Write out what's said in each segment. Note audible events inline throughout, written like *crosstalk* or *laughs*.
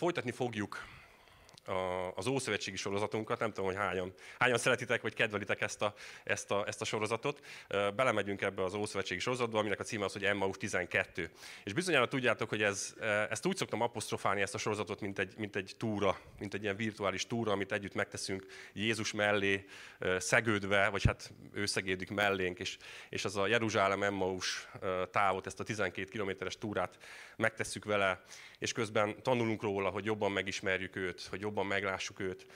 folytatni fogjuk a, az Ószövetségi sorozatunkat, nem tudom, hogy hányan, hányan szeretitek, vagy kedvelitek ezt a, ezt, a, ezt a sorozatot. Belemegyünk ebbe az Ószövetségi sorozatba, aminek a címe az, hogy Emmaus 12. És bizonyára tudjátok, hogy ez, ezt úgy szoktam apostrofálni ezt a sorozatot, mint egy, mint egy túra, mint egy ilyen virtuális túra, amit együtt megteszünk Jézus mellé szegődve, vagy hát ő szegédik mellénk, és, és az a Jeruzsálem Emmaus távot, ezt a 12 kilométeres túrát megtesszük vele, és közben tanulunk róla, hogy jobban megismerjük őt, hogy jobban meglássuk őt,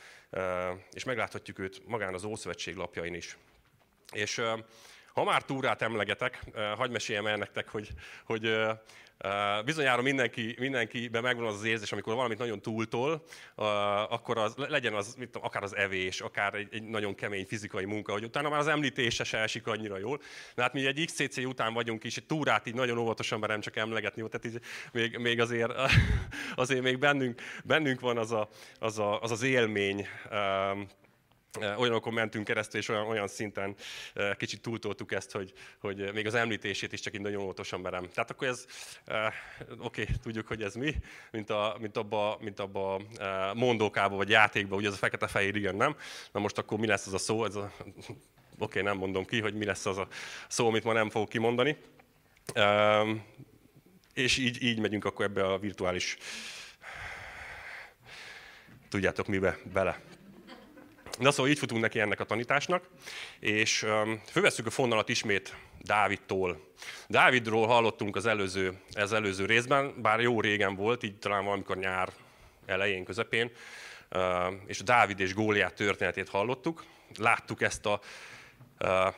és megláthatjuk őt magán az Ószövetség lapjain is. És ha már túrát emlegetek, hagyd meséljem el nektek, hogy, hogy Bizonyára mindenki, mindenkiben megvan az az érzés, amikor valamit nagyon túltol, akkor az, legyen az mit tudom, akár az evés, akár egy, egy nagyon kemény fizikai munka, hogy utána már az említése se esik annyira jól. Na hát mi egy XCC után vagyunk is, egy túrát így nagyon óvatosan merem csak emlegetni, tehát így még, még azért, *laughs* azért még bennünk, bennünk van az a, az, a, az, az élmény, olyanokon mentünk keresztül, és olyan, olyan szinten kicsit túltoltuk ezt, hogy, hogy még az említését is csak így nagyon óvatosan merem. Tehát akkor ez, oké, okay, tudjuk, hogy ez mi, mint, a, mint abba, mint abba mondókába, vagy játékba, ugye ez a fekete-fehér, igen, nem? Na most akkor mi lesz az a szó? Ez a, oké, okay, nem mondom ki, hogy mi lesz az a szó, amit ma nem fogok kimondani. És így, így megyünk akkor ebbe a virtuális tudjátok mibe bele. Na szóval így futunk neki ennek a tanításnak, és fölveszünk a fonalat ismét Dávidtól. Dávidról hallottunk az előző, az előző részben, bár jó régen volt, így talán valamikor nyár elején, közepén, és Dávid és Góliát történetét hallottuk. Láttuk ezt a,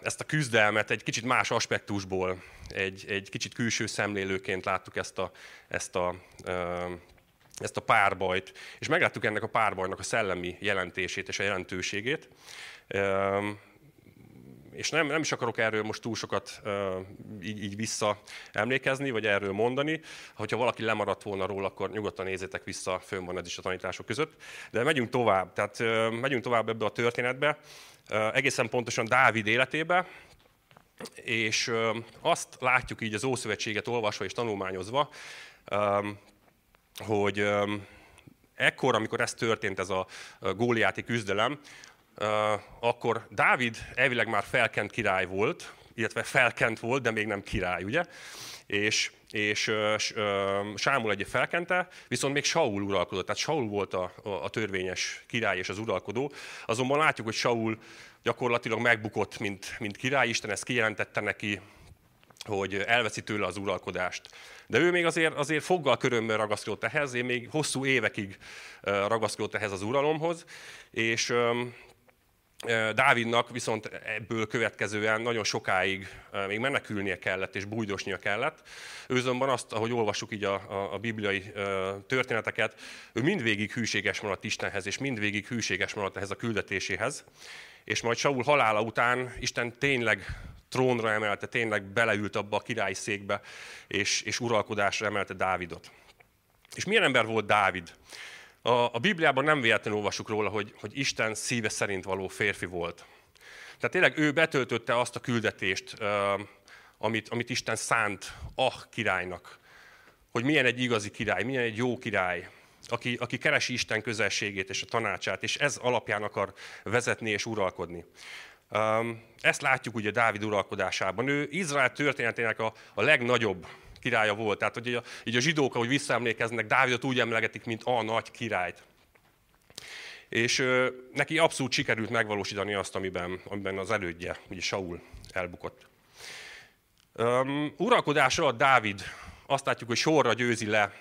ezt a küzdelmet egy kicsit más aspektusból, egy, egy kicsit külső szemlélőként láttuk ezt a, ezt a ezt a párbajt, és megláttuk ennek a párbajnak a szellemi jelentését és a jelentőségét. És nem, nem is akarok erről most túl sokat így, így vissza emlékezni, vagy erről mondani. Hogyha valaki lemaradt volna róla, akkor nyugodtan nézzétek vissza, fönn van ez is a tanítások között. De megyünk tovább, tehát megyünk tovább ebbe a történetbe, egészen pontosan Dávid életébe, és azt látjuk így az Ószövetséget olvasva és tanulmányozva, hogy ekkor, amikor ez történt, ez a góliáti küzdelem, akkor Dávid elvileg már felkent király volt, illetve felkent volt, de még nem király, ugye? És, és Sámul egy felkente, viszont még Saul uralkodott, tehát Saul volt a, a törvényes király és az uralkodó. Azonban látjuk, hogy Saul gyakorlatilag megbukott, mint, mint király, Isten ezt kijelentette neki, hogy elveszi tőle az uralkodást. De ő még azért, azért foggal körömmel ragaszkodott ehhez, én még hosszú évekig ragaszkodott ehhez az uralomhoz, és Dávidnak viszont ebből következően nagyon sokáig még menekülnie kellett és bújdosnia kellett. Ő azonban azt, ahogy olvassuk így a, a, a bibliai történeteket, ő mindvégig hűséges maradt Istenhez, és mindvégig hűséges maradt ehhez a küldetéséhez. És majd Saul halála után Isten tényleg trónra emelte, tényleg beleült abba a királyi székbe, és, és uralkodásra emelte Dávidot. És milyen ember volt Dávid? A, a Bibliában nem véletlenül olvasjuk róla, hogy, hogy Isten szíve szerint való férfi volt. Tehát tényleg ő betöltötte azt a küldetést, amit, amit Isten szánt a királynak, hogy milyen egy igazi király, milyen egy jó király, aki, aki keresi Isten közelségét és a tanácsát, és ez alapján akar vezetni és uralkodni. Ezt látjuk ugye Dávid uralkodásában. Ő Izrael történetének a, a legnagyobb királya volt. Tehát, hogy a, így a zsidók, ahogy visszaemlékeznek, Dávidot úgy emlegetik, mint a nagy királyt. És ö, neki abszolút sikerült megvalósítani azt, amiben, amiben az elődje, ugye Saul elbukott. Um, uralkodás alatt Dávid azt látjuk, hogy sorra győzi le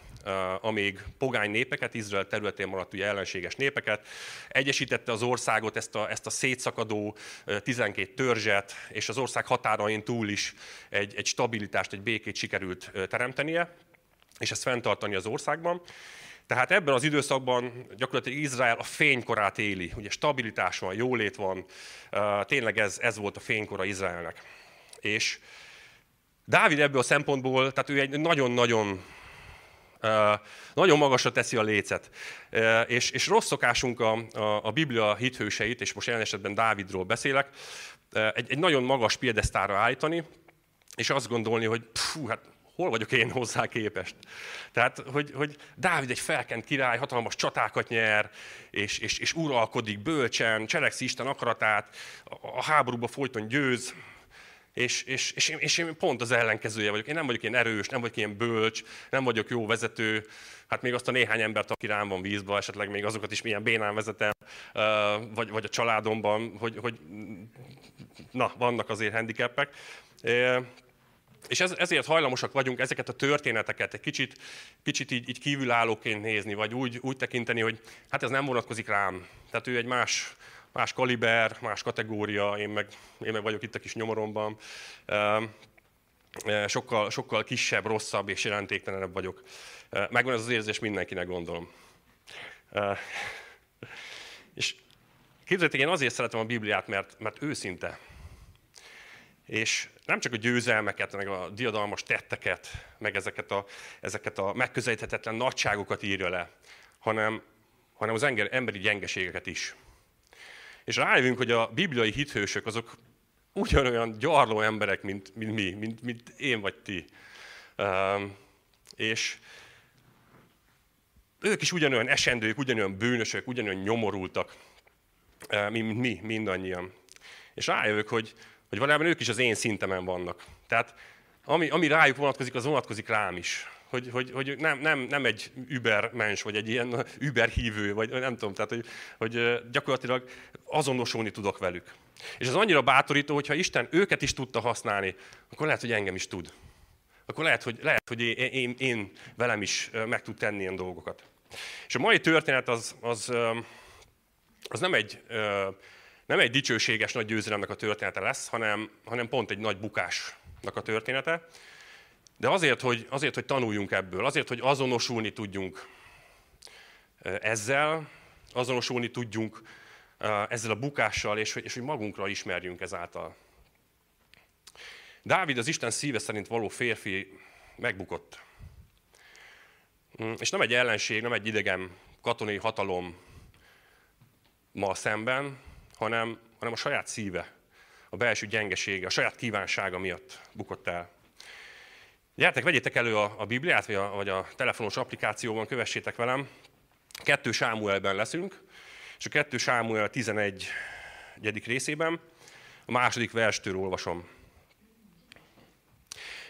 amíg pogány népeket, Izrael területén maradt ugye ellenséges népeket, egyesítette az országot, ezt a, ezt a szétszakadó 12 törzset, és az ország határain túl is egy, egy stabilitást, egy békét sikerült teremtenie, és ezt fenntartani az országban. Tehát ebben az időszakban gyakorlatilag Izrael a fénykorát éli. Ugye stabilitás van, jólét van, tényleg ez, ez volt a fénykora Izraelnek. És Dávid ebből a szempontból, tehát ő egy nagyon-nagyon nagyon magasra teszi a lécet. És, és rossz szokásunk a, a, a Biblia hithőseit, és most jelen esetben Dávidról beszélek, egy, egy nagyon magas piedesztára állítani, és azt gondolni, hogy pfú, hát hol vagyok én hozzá képest? Tehát, hogy, hogy Dávid egy felkent király, hatalmas csatákat nyer, és, és, és uralkodik bölcsen, cselekszi Isten akaratát, a háborúba folyton győz, és, és, és, én, és én pont az ellenkezője vagyok. Én nem vagyok ilyen erős, nem vagyok ilyen bölcs, nem vagyok jó vezető. Hát még azt a néhány embert, aki rám van vízba, esetleg még azokat is milyen bénán vezetem, vagy, vagy a családomban, hogy, hogy na, vannak azért handicapek. És ez, ezért hajlamosak vagyunk ezeket a történeteket egy kicsit, kicsit így, így kívülállóként nézni, vagy úgy, úgy tekinteni, hogy hát ez nem vonatkozik rám. Tehát ő egy más, más kaliber, más kategória, én meg, én meg vagyok itt a kis nyomoromban. Sokkal, sokkal kisebb, rosszabb és jelentéktelenebb vagyok. Megvan ez az érzés mindenkinek, gondolom. És képzeljétek, én azért szeretem a Bibliát, mert, mert őszinte. És nem csak a győzelmeket, meg a diadalmas tetteket, meg ezeket a, ezeket a megközelíthetetlen nagyságokat írja le, hanem, hanem az emberi gyengeségeket is. És rájövünk, hogy a bibliai hithősök azok ugyanolyan gyarló emberek, mint, mint mi, mint, mint én vagy ti. Um, és ők is ugyanolyan esendők, ugyanolyan bűnösök, ugyanolyan nyomorultak, mint mi, mindannyian. És rájövök, hogy, hogy valójában ők is az én szintemen vannak. Tehát ami, ami rájuk vonatkozik, az vonatkozik rám is. Hogy, hogy, hogy nem, nem, nem egy übermens, vagy egy ilyen überhívő, vagy nem tudom, tehát hogy, hogy gyakorlatilag azonosulni tudok velük. És ez annyira bátorító, hogyha Isten őket is tudta használni, akkor lehet, hogy engem is tud. Akkor lehet, hogy, lehet, hogy én, én, én velem is meg tud tenni ilyen dolgokat. És a mai történet az, az, az nem egy nem egy dicsőséges nagy győzelemnek a története lesz, hanem, hanem pont egy nagy bukásnak a története. De azért hogy, azért, hogy tanuljunk ebből, azért, hogy azonosulni tudjunk ezzel, azonosulni tudjunk ezzel a bukással, és, és hogy magunkra ismerjünk ezáltal. Dávid az Isten szíve szerint való férfi megbukott. Mm, és nem egy ellenség, nem egy idegen katonai hatalom ma szemben, hanem, hanem a saját szíve, a belső gyengesége, a saját kívánsága miatt bukott el. Gyertek, vegyétek elő a, a Bibliát, vagy a, vagy a telefonos applikációban, kövessétek velem. Kettő Sámuelben leszünk, és a kettő Sámuel 11. részében a második verstől olvasom.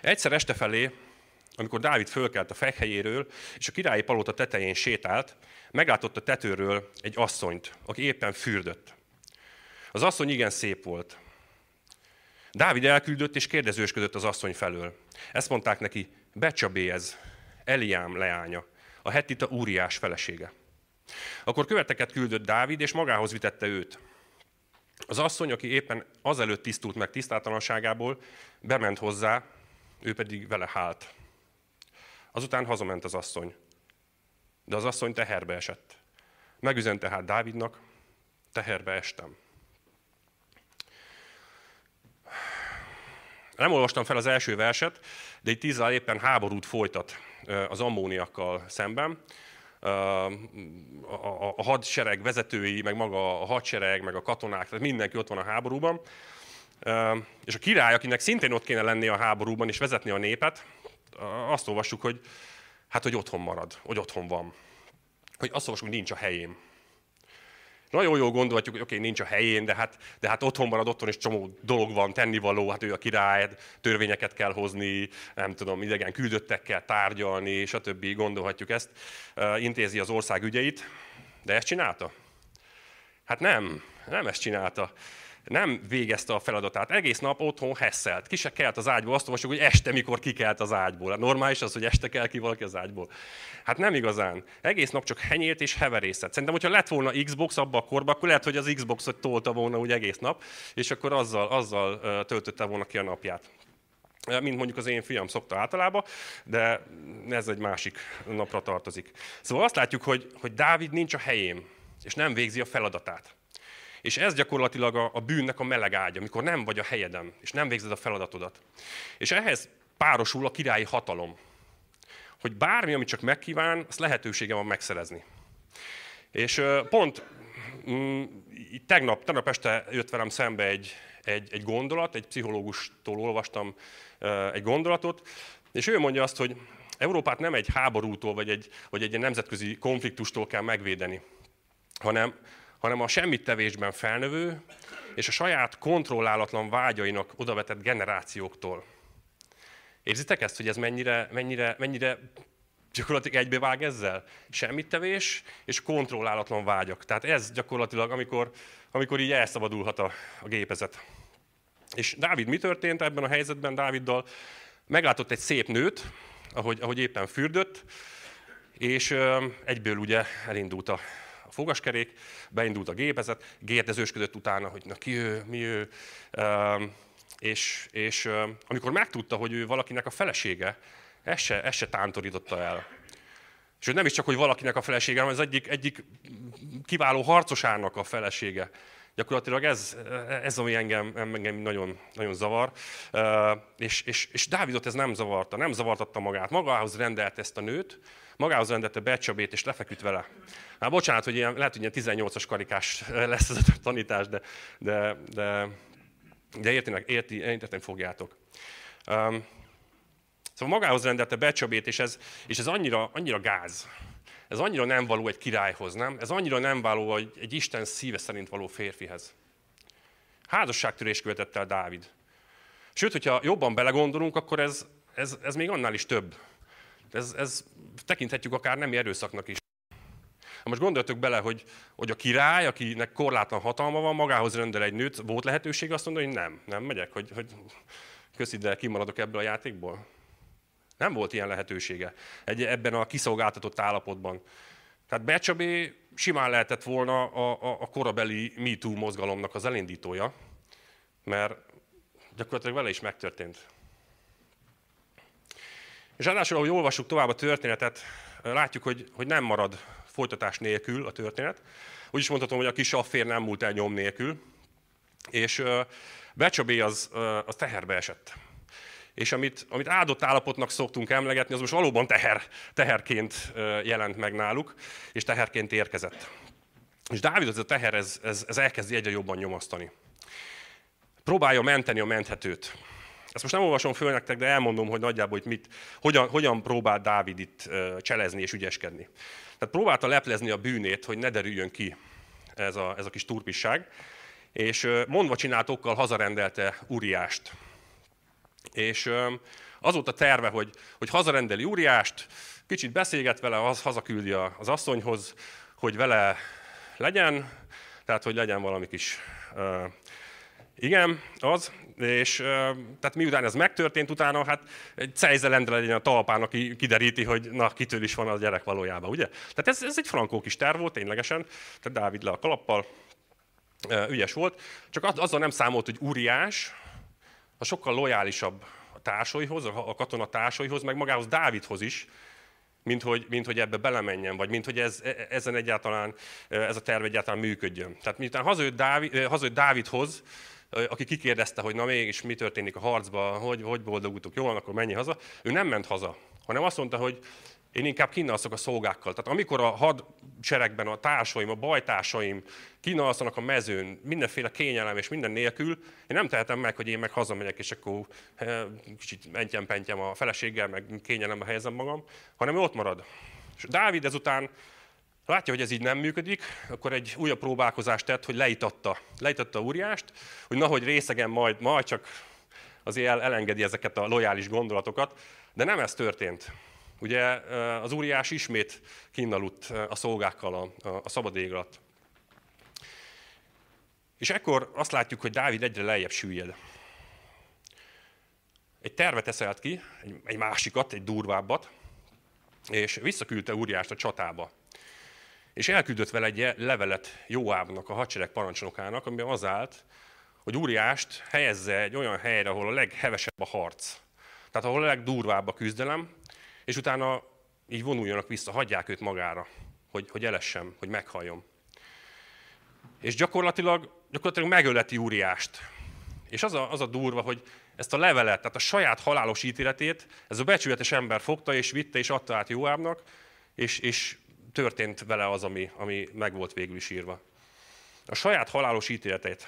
Egyszer este felé, amikor Dávid fölkelt a fekhelyéről, és a királyi palota tetején sétált, meglátott a tetőről egy asszonyt, aki éppen fürdött. Az asszony igen szép volt. Dávid elküldött és kérdezősködött az asszony felől. Ezt mondták neki, Becsabéhez, Eliám leánya, a hetita úriás felesége. Akkor követeket küldött Dávid, és magához vitette őt. Az asszony, aki éppen azelőtt tisztult meg tisztátalanságából, bement hozzá, ő pedig vele hált. Azután hazament az asszony. De az asszony teherbe esett. Megüzente hát Dávidnak, teherbe estem. Nem olvastam fel az első verset, de itt Izrael éppen háborút folytat az ammóniakkal szemben. A hadsereg vezetői, meg maga a hadsereg, meg a katonák, tehát mindenki ott van a háborúban. És a király, akinek szintén ott kéne lenni a háborúban és vezetni a népet, azt olvassuk, hogy hát, hogy otthon marad, hogy otthon van. Hogy azt olvassuk, hogy nincs a helyén. Nagyon jól gondolhatjuk, hogy oké, okay, nincs a helyén, de hát, de hát otthon marad, otthon is csomó dolog van, tennivaló, hát ő a király, törvényeket kell hozni, nem tudom, idegen küldöttekkel tárgyalni, stb. Gondolhatjuk ezt, intézi az ország ügyeit, de ezt csinálta? Hát nem, nem ezt csinálta nem végezte a feladatát. Egész nap otthon hesszelt. Ki se kelt az ágyból. Azt olvasjuk, hogy este mikor kikelt az ágyból. Hát normális az, hogy este kell ki valaki az ágyból. Hát nem igazán. Egész nap csak henyélt és heverészett. Szerintem, hogyha lett volna Xbox abba a korba, akkor lehet, hogy az Xboxot tolta volna úgy egész nap, és akkor azzal, azzal töltötte volna ki a napját mint mondjuk az én fiam szokta általában, de ez egy másik napra tartozik. Szóval azt látjuk, hogy, hogy Dávid nincs a helyén, és nem végzi a feladatát. És ez gyakorlatilag a, a bűnnek a meleg ágya, amikor nem vagy a helyeden, és nem végzed a feladatodat. És ehhez párosul a királyi hatalom. Hogy bármi, amit csak megkíván, azt lehetősége van megszerezni. És pont mm, tegnap, tegnap este jött velem szembe egy, egy, egy gondolat, egy pszichológustól olvastam egy gondolatot, És ő mondja azt, hogy Európát nem egy háborútól, vagy egy, vagy egy nemzetközi konfliktustól kell megvédeni, hanem, hanem a semmittevésben felnövő és a saját kontrollálatlan vágyainak odavetett generációktól. Érzitek ezt, hogy ez mennyire, mennyire, mennyire gyakorlatilag egybevág ezzel? Semmittevés és kontrollálatlan vágyak. Tehát ez gyakorlatilag, amikor, amikor így elszabadulhat a, a gépezet. És Dávid mi történt ebben a helyzetben Dáviddal? Meglátott egy szép nőt, ahogy, ahogy éppen fürdött, és egyből ugye elindult a fogaskerék, beindult a gépezet, gérdezősködött utána, hogy na ki ő, mi ő, és, és amikor megtudta, hogy ő valakinek a felesége, ez se, ez se tántorította el. És nem is csak, hogy valakinek a felesége, hanem az egyik, egyik kiváló harcosának a felesége. Gyakorlatilag ez, ez ami engem, engem nagyon, nagyon zavar. És, és, és Dávidot ez nem zavarta, nem zavartatta magát. Magához rendelt ezt a nőt, magához rendelte Becsabét, és lefeküdt vele. Hát bocsánat, hogy ilyen, lehet, hogy ilyen 18-as karikás *laughs* lesz ez a tanítás, de, de, de, de értinek, érti, érteni fogjátok. Um, szóval magához rendelte Becsabét, és ez, és ez annyira, annyira gáz. Ez annyira nem való egy királyhoz, nem? Ez annyira nem való egy, egy Isten szíve szerint való férfihez. Házasságtörés követett el Dávid. Sőt, hogyha jobban belegondolunk, akkor ez, ez, ez még annál is több. Ez, ez tekinthetjük akár nem erőszaknak is. Ha most gondoljatok bele, hogy, hogy a király, akinek korlátlan hatalma van, magához rendel egy nőt, volt lehetőség azt mondani, hogy nem, nem megyek, hogy, hogy köszi, de kimaradok ebből a játékból? Nem volt ilyen lehetősége egy, ebben a kiszolgáltatott állapotban. Tehát Becsabé simán lehetett volna a, a, a korabeli MeToo mozgalomnak az elindítója, mert gyakorlatilag vele is megtörtént. És ráadásul, ahogy olvassuk tovább a történetet, látjuk, hogy, hogy nem marad folytatás nélkül a történet. Úgy is mondhatom, hogy a kis affér nem múlt el nyom nélkül. És Becsabé az, az teherbe esett. És amit, amit áldott állapotnak szoktunk emlegetni, az most valóban teher, teherként jelent meg náluk, és teherként érkezett. És Dávid az a teher, ez, ez, ez elkezdi egyre jobban nyomasztani. Próbálja menteni a menthetőt. Ezt most nem olvasom föl nektek, de elmondom, hogy nagyjából hogy mit, hogyan, hogyan próbál Dávid itt cselezni és ügyeskedni. Tehát próbálta leplezni a bűnét, hogy ne derüljön ki ez a, ez a kis turpisság, és mondva csináltokkal hazarendelte Uriást. És az volt a terve, hogy, hogy hazarendeli Uriást, kicsit beszélget vele, az hazaküldi az asszonyhoz, hogy vele legyen, tehát hogy legyen valami kis igen, az, és tehát miután ez megtörtént, utána hát egy cejzelendre legyen a talpán, aki kideríti, hogy na, kitől is van a gyerek valójában, ugye? Tehát ez, ez egy frankó kis terv volt, ténylegesen, tehát Dávid le a kalappal, ügyes volt, csak azzal nem számolt, hogy Uriás, a sokkal lojálisabb a társaihoz, a katona társaihoz, meg magához Dávidhoz is, mint hogy, mint hogy ebbe belemenjen, vagy mint hogy ez, e, ezen egyáltalán, ez a terv egyáltalán működjön. Tehát miután hazajött, Dávid, hazajött Dávidhoz, aki kikérdezte, hogy na mégis mi történik a harcban, hogy, hogy boldogultok, jól, akkor menj haza. Ő nem ment haza, hanem azt mondta, hogy én inkább kínalszok a szolgákkal. Tehát amikor a hadseregben a társaim, a bajtársaim kínalszanak a mezőn, mindenféle kényelem és minden nélkül, én nem tehetem meg, hogy én meg hazamegyek, és akkor kicsit mentyem-pentyem a feleséggel, meg kényelembe helyezem magam, hanem ő ott marad. És Dávid ezután Látja, hogy ez így nem működik, akkor egy újabb próbálkozást tett, hogy leitatta. Leitatta Úriást, hogy nahogy részegen majd, majd csak azért el, elengedi ezeket a lojális gondolatokat, de nem ez történt. Ugye az Úriás ismét kinnaludt a szolgákkal a, a, a szabad ég alatt. És ekkor azt látjuk, hogy Dávid egyre lejjebb süllyed. Egy tervet eszelt ki, egy, egy másikat, egy durvábbat, és visszaküldte Úriást a csatába. És elküldött vele egy levelet Jóábnak, a hadsereg parancsnokának, amiben az állt, hogy Úriást helyezze egy olyan helyre, ahol a leghevesebb a harc. Tehát ahol a legdurvább a küzdelem, és utána így vonuljanak vissza, hagyják őt magára, hogy, hogy elessem, hogy meghalljon. És gyakorlatilag, gyakorlatilag megöleti Úriást. És az a, az a durva, hogy ezt a levelet, tehát a saját halálos ítéletét, ez a becsületes ember fogta és vitte és adta át Jóábnak, és, és történt vele az, ami, ami meg volt végül is írva. A saját halálos ítéletét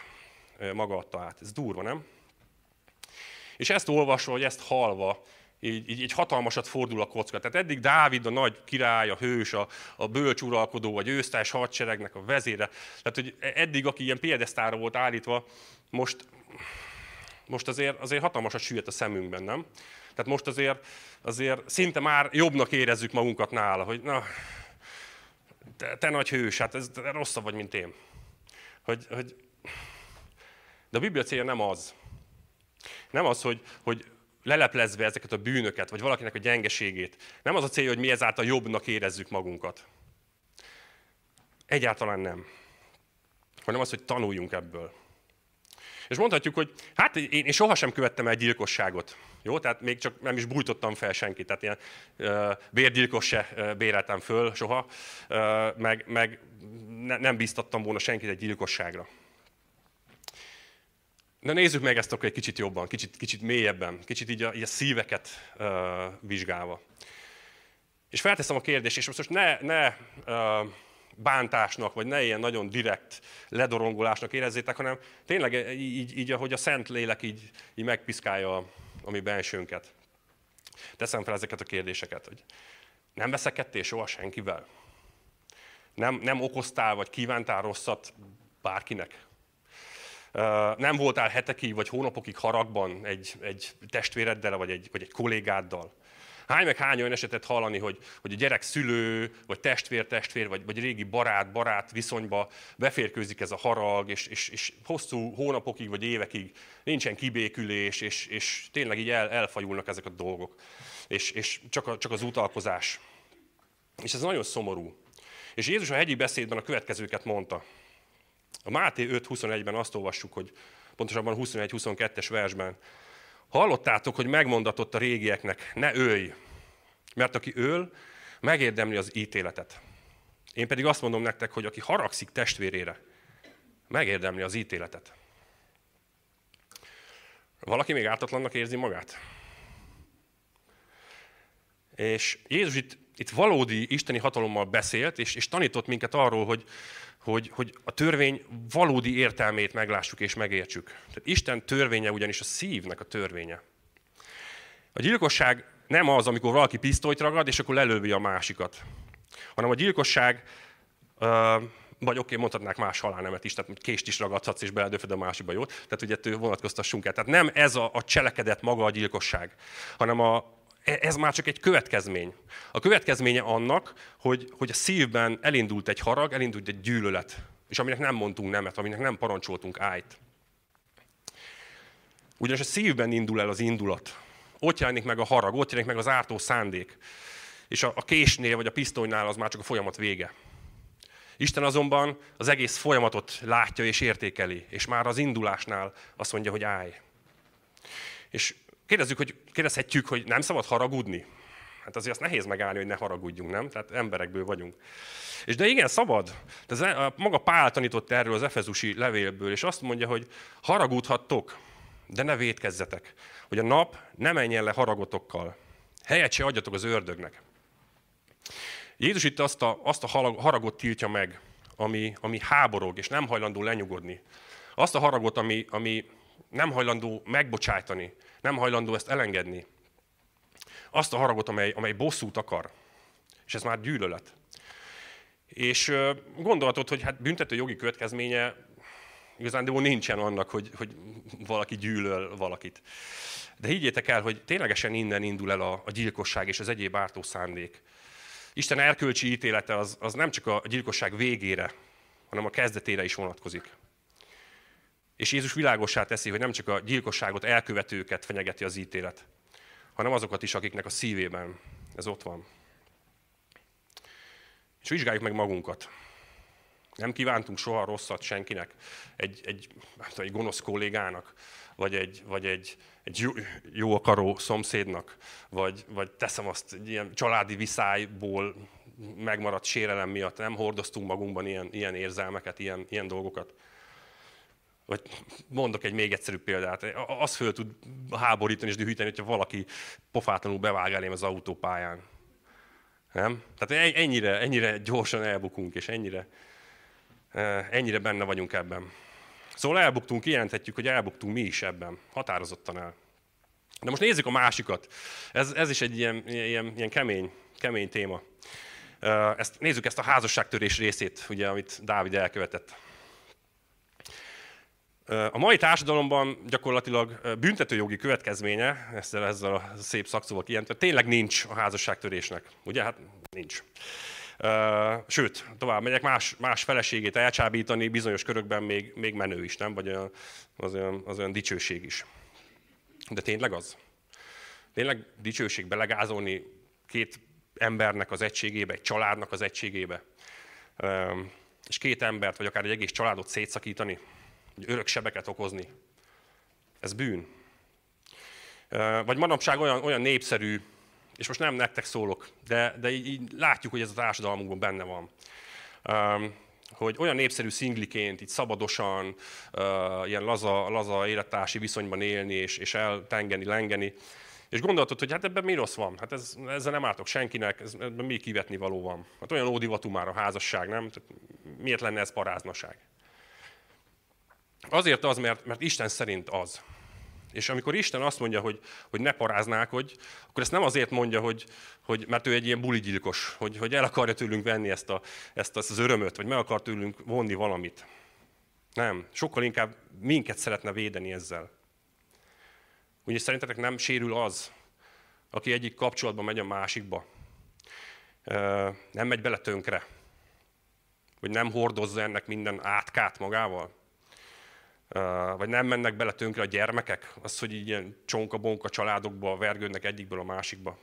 maga adta át. Ez durva, nem? És ezt olvasva, vagy ezt halva, így, így, így hatalmasat fordul a kocka. Tehát eddig Dávid a nagy király, a hős, a, a bölcs uralkodó, a győztes hadseregnek a vezére. Tehát, hogy eddig, aki ilyen piedesztára volt állítva, most, most azért, azért hatalmasat süllyedt a szemünkben, nem? Tehát most azért, azért szinte már jobbnak érezzük magunkat nála, hogy na, te, te nagy hős, hát ez te rosszabb vagy, mint én. Hogy, hogy... De a Biblia célja nem az. Nem az, hogy, hogy leleplezve ezeket a bűnöket, vagy valakinek a gyengeségét. Nem az a célja, hogy mi ezáltal jobbnak érezzük magunkat. Egyáltalán nem. Hanem az, hogy tanuljunk ebből. És mondhatjuk, hogy hát én, én sohasem követtem el gyilkosságot. Jó, tehát még csak nem is bújtottam fel senkit, tehát ilyen uh, bérgyilkos se uh, béreltem föl soha, uh, meg, meg ne, nem bíztattam volna senkit egy gyilkosságra. Na nézzük meg ezt akkor egy kicsit jobban, kicsit, kicsit mélyebben, kicsit így a, így a szíveket uh, vizsgálva. És felteszem a kérdést, és most ne, ne uh, bántásnak, vagy ne ilyen nagyon direkt ledorongolásnak érezzétek, hanem tényleg így, így ahogy a Szent Lélek így, így megpiszkálja a, a mi bensőnket. Teszem fel ezeket a kérdéseket, hogy nem veszekedtél soha senkivel? Nem, nem okoztál, vagy kívántál rosszat bárkinek? Nem voltál hetekig vagy hónapokig haragban egy, egy testvéreddel, vagy egy, vagy egy kollégáddal? Hány meg hány olyan esetet hallani, hogy, hogy a gyerek szülő, vagy testvér-testvér, vagy, vagy régi barát-barát viszonyba beférkőzik ez a harag, és, és, és hosszú hónapokig vagy évekig nincsen kibékülés, és, és tényleg így el, elfajulnak ezek a dolgok. És, és csak, a, csak az utalkozás. És ez nagyon szomorú. És Jézus a hegyi beszédben a következőket mondta. A Máté 5.21-ben azt olvassuk, hogy pontosabban 21-22-es versben, Hallottátok, hogy megmondatott a régieknek, ne ölj, mert aki öl, megérdemli az ítéletet. Én pedig azt mondom nektek, hogy aki haragszik testvérére, megérdemli az ítéletet. Valaki még ártatlannak érzi magát? És Jézus itt, itt valódi isteni hatalommal beszélt, és, és tanított minket arról, hogy, hogy, hogy a törvény valódi értelmét meglássuk és megértsük. Tehát Isten törvénye ugyanis a szívnek a törvénye. A gyilkosság nem az, amikor valaki pisztolyt ragad, és akkor lelövi a másikat. Hanem a gyilkosság, vagy oké, mondhatnák más halálnemet is, tehát kést is ragadhatsz, és beledöföd a másikba, jó? Tehát ugye vonatkoztassunk el. Tehát nem ez a, a cselekedet maga a gyilkosság, hanem a, ez már csak egy következmény. A következménye annak, hogy, hogy a szívben elindult egy harag, elindult egy gyűlölet, és aminek nem mondtunk nemet, aminek nem parancsoltunk ájt. Ugyanis a szívben indul el az indulat. Ott jelenik meg a harag, ott jelenik meg az ártó szándék. És a, a késnél vagy a pisztolynál az már csak a folyamat vége. Isten azonban az egész folyamatot látja és értékeli, és már az indulásnál azt mondja, hogy állj. És Kérdezzük, hogy, kérdezhetjük, hogy nem szabad haragudni? Hát azért azt nehéz megállni, hogy ne haragudjunk, nem? Tehát emberekből vagyunk. És de igen, szabad. Ez a, maga Pál tanított erről az Efezusi levélből, és azt mondja, hogy haragudhattok, de ne védkezzetek. Hogy a nap ne menjen le haragotokkal. Helyet se adjatok az ördögnek. Jézus itt azt a, azt a haragot tiltja meg, ami, ami háborog, és nem hajlandó lenyugodni. Azt a haragot, ami, ami nem hajlandó megbocsájtani, nem hajlandó ezt elengedni. Azt a haragot, amely, amely bosszút akar. És ez már gyűlölet. És gondolhatod, hogy hát büntető jogi következménye igazándiból nincsen annak, hogy, hogy valaki gyűlöl valakit. De higgyétek el, hogy ténylegesen innen indul el a, a gyilkosság és az egyéb ártó szándék. Isten erkölcsi ítélete az, az nem csak a gyilkosság végére, hanem a kezdetére is vonatkozik. És Jézus világosá teszi, hogy nem csak a gyilkosságot elkövetőket fenyegeti az ítélet, hanem azokat is, akiknek a szívében ez ott van. És vizsgáljuk meg magunkat. Nem kívántunk soha rosszat senkinek, egy, egy, tudom, egy gonosz kollégának, vagy egy, vagy egy, egy jó, jó akaró szomszédnak, vagy, vagy teszem azt egy ilyen családi viszályból megmaradt sérelem miatt. Nem hordoztunk magunkban ilyen, ilyen érzelmeket, ilyen, ilyen dolgokat. Vagy mondok egy még egyszerűbb példát. Az föl tud háborítani és dühíteni, hogyha valaki pofátlanul bevág elém az autópályán. Nem? Tehát ennyire, ennyire gyorsan elbukunk, és ennyire, e, ennyire benne vagyunk ebben. Szóval elbuktunk, kijelenthetjük, hogy elbuktunk mi is ebben. Határozottan el. De most nézzük a másikat. Ez, ez is egy ilyen, ilyen, ilyen kemény, kemény téma. Ezt, nézzük ezt a házasságtörés részét, ugye, amit Dávid elkövetett. A mai társadalomban gyakorlatilag büntetőjogi következménye, ezzel, ezzel a szép szakszóval kijelentve, tényleg nincs a házasságtörésnek. Ugye? Hát nincs. Sőt, tovább megyek, más, más feleségét elcsábítani bizonyos körökben még, még menő is, nem? Vagy olyan, az, olyan, az olyan dicsőség is. De tényleg az? Tényleg dicsőség belegázolni két embernek az egységébe, egy családnak az egységébe, és két embert, vagy akár egy egész családot szétszakítani, örök sebeket okozni. Ez bűn. Vagy manapság olyan, olyan népszerű, és most nem nektek szólok, de, de így, így látjuk, hogy ez a társadalmunkban benne van. Hogy olyan népszerű szingliként, így szabadosan, ilyen laza, laza élettársi viszonyban élni, és, és eltengeni, lengeni, és gondoltad, hogy hát ebben mi rossz van? Hát ez, ezzel nem ártok senkinek, ez, ebben mi kivetni való van? Hát olyan ódivatú már a házasság, nem? Tehát miért lenne ez paráznaság? Azért az, mert, mert Isten szerint az. És amikor Isten azt mondja, hogy, hogy ne paráználkodj, akkor ezt nem azért mondja, hogy, hogy mert ő egy ilyen buligyilkos, hogy, hogy el akarja tőlünk venni ezt, a, ezt az örömöt, vagy meg akar tőlünk vonni valamit. Nem, sokkal inkább minket szeretne védeni ezzel. Ugye szerintetek nem sérül az, aki egyik kapcsolatban megy a másikba? Nem megy bele tönkre? Vagy nem hordozza ennek minden átkát magával? Vagy nem mennek bele tönkre a gyermekek? Az, hogy ilyen csonka-bonka családokba vergődnek egyikből a másikba.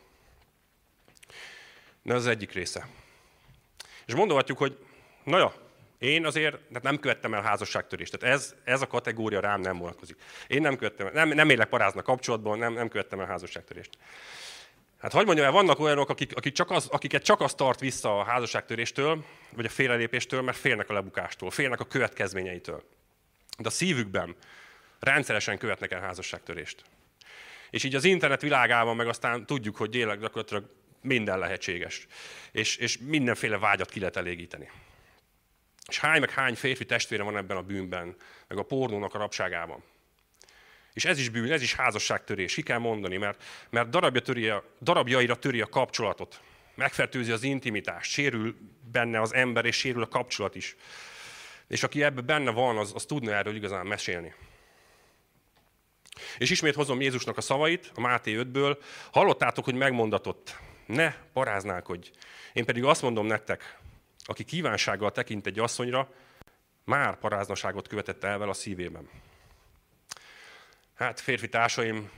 De ez az egyik része. És mondhatjuk, hogy na ja, én azért hát nem követtem el házasságtörést. Tehát ez, ez a kategória rám nem vonatkozik. Én nem követtem nem, nem élek parázna kapcsolatban, nem, nem követtem el házasságtörést. Hát hogy mondjam vannak olyanok, akik, akik csak az, akiket csak az tart vissza a házasságtöréstől, vagy a félrelépéstől, mert félnek a lebukástól, félnek a következményeitől. De a szívükben rendszeresen követnek el házasságtörést. És így az internet világában meg aztán tudjuk, hogy gyakorlatilag minden lehetséges. És, és mindenféle vágyat ki lehet elégíteni. És hány meg hány férfi testvére van ebben a bűnben, meg a pornónak a rabságában. És ez is bűn, ez is házasságtörés, ki kell mondani, mert, mert darabja töri a, darabjaira töri a kapcsolatot, megfertőzi az intimitást, sérül benne az ember, és sérül a kapcsolat is. És aki ebben benne van, az, az tudna erről igazán mesélni. És ismét hozom Jézusnak a szavait, a Máté 5-ből. Hallottátok, hogy megmondatott, ne paráználkodj. Én pedig azt mondom nektek, aki kívánsággal tekint egy asszonyra, már paráznaságot követett el vele a szívében. Hát férfi társaim,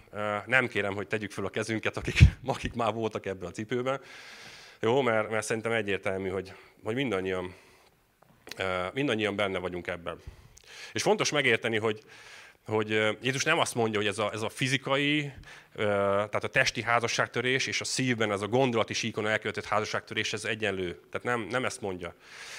nem kérem, hogy tegyük fel a kezünket, akik, *laughs* akik már voltak ebben a cipőben. Jó, mert, mert szerintem egyértelmű, hogy, hogy mindannyian, mindannyian benne vagyunk ebben. És fontos megérteni, hogy, hogy Jézus nem azt mondja, hogy ez a, ez a fizikai, tehát a testi házasságtörés és a szívben ez a gondolati síkon elkövetett házasságtörés, ez egyenlő. Tehát nem, nem ezt mondja.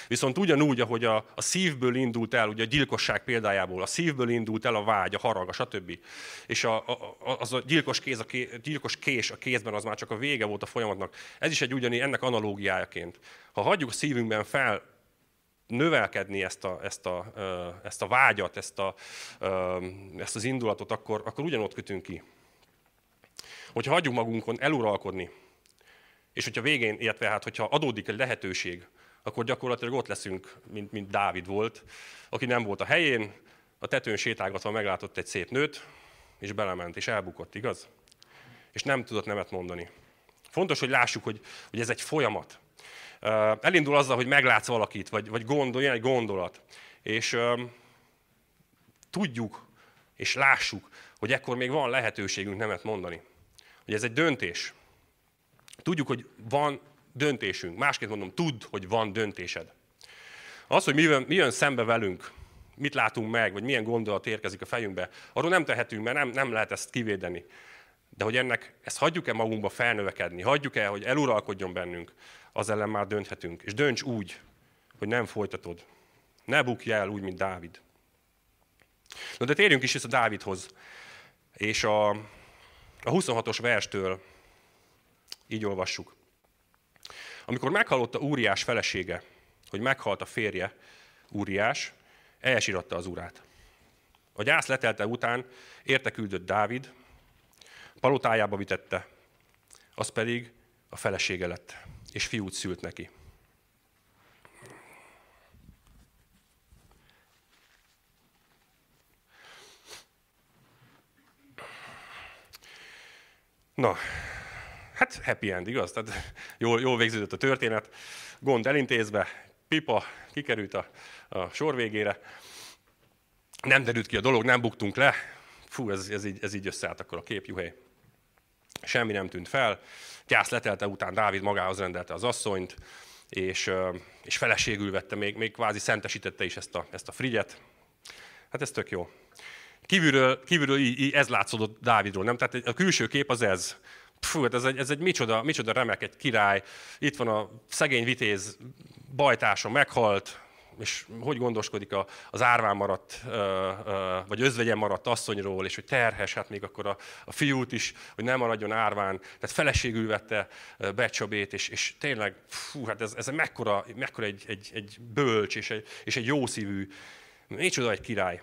Viszont ugyanúgy, ahogy a, a szívből indult el, ugye a gyilkosság példájából, a szívből indult el a vágy, a harag, a stb. És a, a, az a gyilkos, kéz, a ké, gyilkos kés a kézben, az már csak a vége volt a folyamatnak. Ez is egy ugyanígy ennek analógiájaként. Ha hagyjuk a szívünkben fel növelkedni ezt a, ezt a, ezt a vágyat, ezt, a, ezt az indulatot, akkor, akkor ugyanott kötünk ki. Hogyha hagyjuk magunkon eluralkodni, és hogyha végén, illetve hát, hogyha adódik egy lehetőség, akkor gyakorlatilag ott leszünk, mint, mint Dávid volt, aki nem volt a helyén, a tetőn sétálgatva meglátott egy szép nőt, és belement, és elbukott, igaz? És nem tudott nemet mondani. Fontos, hogy lássuk, hogy, hogy ez egy folyamat. Elindul azzal, hogy meglátsz valakit, vagy, vagy gondol, ilyen egy gondolat. És tudjuk, és lássuk, hogy ekkor még van lehetőségünk nemet mondani. Hogy ez egy döntés. Tudjuk, hogy van döntésünk. Másként mondom, tudd, hogy van döntésed. Az, hogy mi jön, mi jön szembe velünk, mit látunk meg, vagy milyen gondolat érkezik a fejünkbe, arról nem tehetünk, mert nem, nem lehet ezt kivédeni. De hogy ennek, ezt hagyjuk-e magunkba felnövekedni, hagyjuk-e, hogy eluralkodjon bennünk, az ellen már dönthetünk. És dönts úgy, hogy nem folytatod. Ne bukj el úgy, mint Dávid. Na de térjünk is vissza Dávidhoz. És a, a 26-os verstől így olvassuk. Amikor meghallotta Úriás felesége, hogy meghalt a férje, Úriás, elsíratta az urát. A gyász letelte után érte küldött Dávid, Palotájába vitette, az pedig a felesége lett, és fiút szült neki. Na, hát happy end, igaz? Tehát jól, jól végződött a történet, gond elintézve, pipa kikerült a, a sor végére, nem derült ki a dolog, nem buktunk le, fú, ez, ez, így, ez így összeállt akkor a kép, juhé. Semmi nem tűnt fel, gyász letelte után Dávid magához rendelte az asszonyt, és, és feleségül vette, még, még kvázi szentesítette is ezt a, ezt a frigyet. Hát ez tök jó. Kívülről, kívülről így, így ez látszódott Dávidról, nem? Tehát a külső kép az ez. Fú, hát ez egy, ez egy micsoda, micsoda remek, egy király. Itt van a szegény vitéz bajtása, meghalt, és hogy gondoskodik az árván maradt, vagy özvegyen maradt asszonyról, és hogy terhes, hát még akkor a, a fiút is, hogy nem maradjon árván. Tehát feleségül vette Becsabét, és, és tényleg, fú, hát ez, ez mekkora, mekkora egy, egy, egy bölcs, és egy, és egy jószívű, micsoda egy király.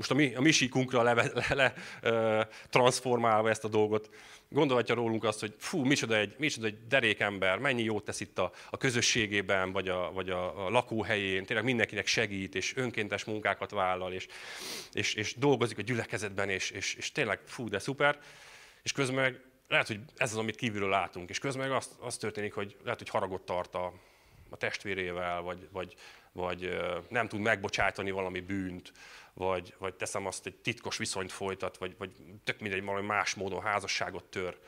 Most a mi, a mi síkunkra le, le, le, le transformálva ezt a dolgot, gondolhatja rólunk azt, hogy fú, micsoda egy, micsoda egy derékember, mennyi jót tesz itt a, a közösségében, vagy, a, vagy a, a lakóhelyén, tényleg mindenkinek segít, és önkéntes munkákat vállal, és, és, és dolgozik a gyülekezetben, és, és, és tényleg fú, de szuper. És közben meg lehet, hogy ez az, amit kívülről látunk, és közben meg az, az történik, hogy lehet, hogy haragot tart a, a testvérével, vagy, vagy, vagy nem tud megbocsátani valami bűnt, vagy, vagy teszem azt, egy titkos viszonyt folytat, vagy, vagy tök mindegy, valami más módon házasságot tör.